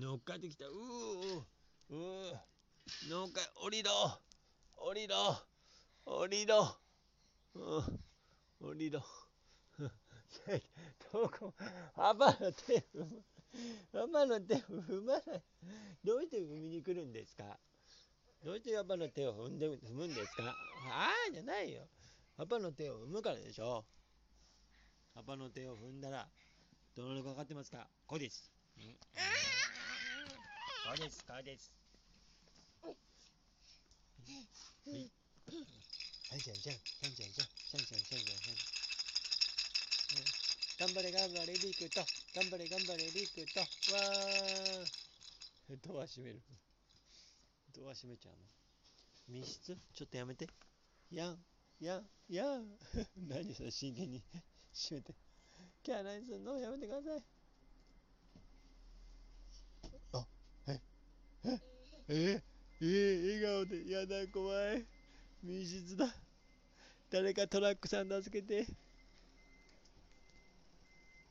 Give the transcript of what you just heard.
乗っかってきた。うーうー乗っか、降りろ降りろ降りろうん降りろ。どこパパの手を踏む。パパの手を踏まない。どうして踏みに来るんですか？どうしてパパの手を踏んで踏むんですか？ああじゃないよ。パパの手を踏むからでしょ。パパの手を踏んだら、どのかかってますか？こうです。うんこうです、こうです。はい。シャンシャンシャン、シャンシャンシャン、シャンシャンシャンシャンシャンシャン。頑張れ頑張れリクと。頑張れ頑張れリクと。わードア閉める。ドア閉めちゃうの。密室ちょっとやめて。やんやんやん。何それ真剣に。閉めて。キャー何すんのやめてくださいあええ？ええ笑顔でやだ怖い。密室だ。誰かトラックさん助けて。